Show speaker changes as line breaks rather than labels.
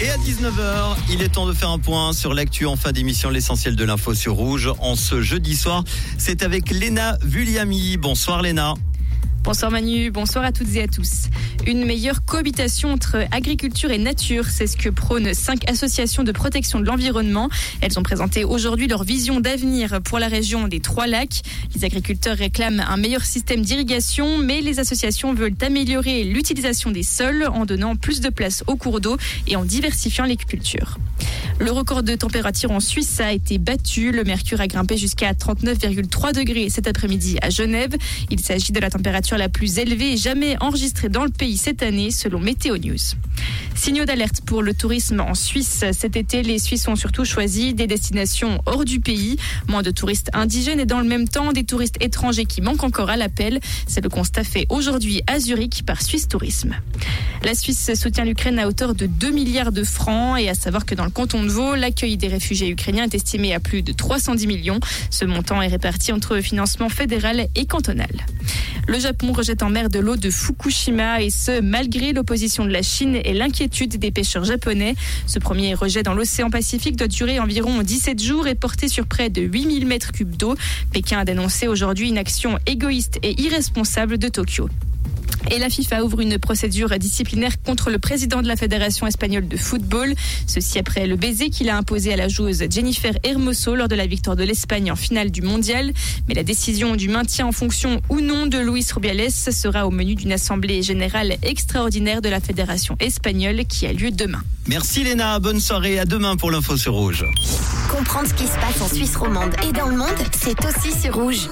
Et à 19h, il est temps de faire un point sur l'actu en fin d'émission, l'essentiel de l'info sur Rouge. En ce jeudi soir, c'est avec Léna Vulliami. Bonsoir Léna.
Bonsoir Manu, bonsoir à toutes et à tous. Une meilleure cohabitation entre agriculture et nature, c'est ce que prônent cinq associations de protection de l'environnement. Elles ont présenté aujourd'hui leur vision d'avenir pour la région des Trois Lacs. Les agriculteurs réclament un meilleur système d'irrigation, mais les associations veulent améliorer l'utilisation des sols en donnant plus de place aux cours d'eau et en diversifiant les cultures. Le record de température en Suisse a été battu. Le mercure a grimpé jusqu'à 39,3 degrés cet après-midi à Genève. Il s'agit de la température la plus élevée jamais enregistrée dans le pays cette année, selon Météo News. Signaux d'alerte pour le tourisme en Suisse. Cet été, les Suisses ont surtout choisi des destinations hors du pays. Moins de touristes indigènes et dans le même temps, des touristes étrangers qui manquent encore à l'appel. C'est le constat fait aujourd'hui à Zurich par Suisse Tourisme. La Suisse soutient l'Ukraine à hauteur de 2 milliards de francs et à savoir que dans le canton de Vaud, l'accueil des réfugiés ukrainiens est estimé à plus de 310 millions. Ce montant est réparti entre financement fédéral et cantonal. Le Japon rejette en mer de l'eau de Fukushima et ce, malgré l'opposition de la Chine et l'inquiétude des pêcheurs japonais. Ce premier rejet dans l'océan Pacifique doit durer environ 17 jours et porter sur près de 8000 mètres cubes d'eau. Pékin a dénoncé aujourd'hui une action égoïste et irresponsable de Tokyo. Et la FIFA ouvre une procédure disciplinaire contre le président de la Fédération espagnole de football. Ceci après le baiser qu'il a imposé à la joueuse Jennifer Hermoso lors de la victoire de l'Espagne en finale du mondial. Mais la décision du maintien en fonction ou non de Luis Rubiales sera au menu d'une assemblée générale extraordinaire de la Fédération espagnole qui a lieu demain.
Merci Léna, bonne soirée, à demain pour l'info sur Rouge.
Comprendre ce qui se passe en Suisse romande et dans le monde, c'est aussi sur Rouge.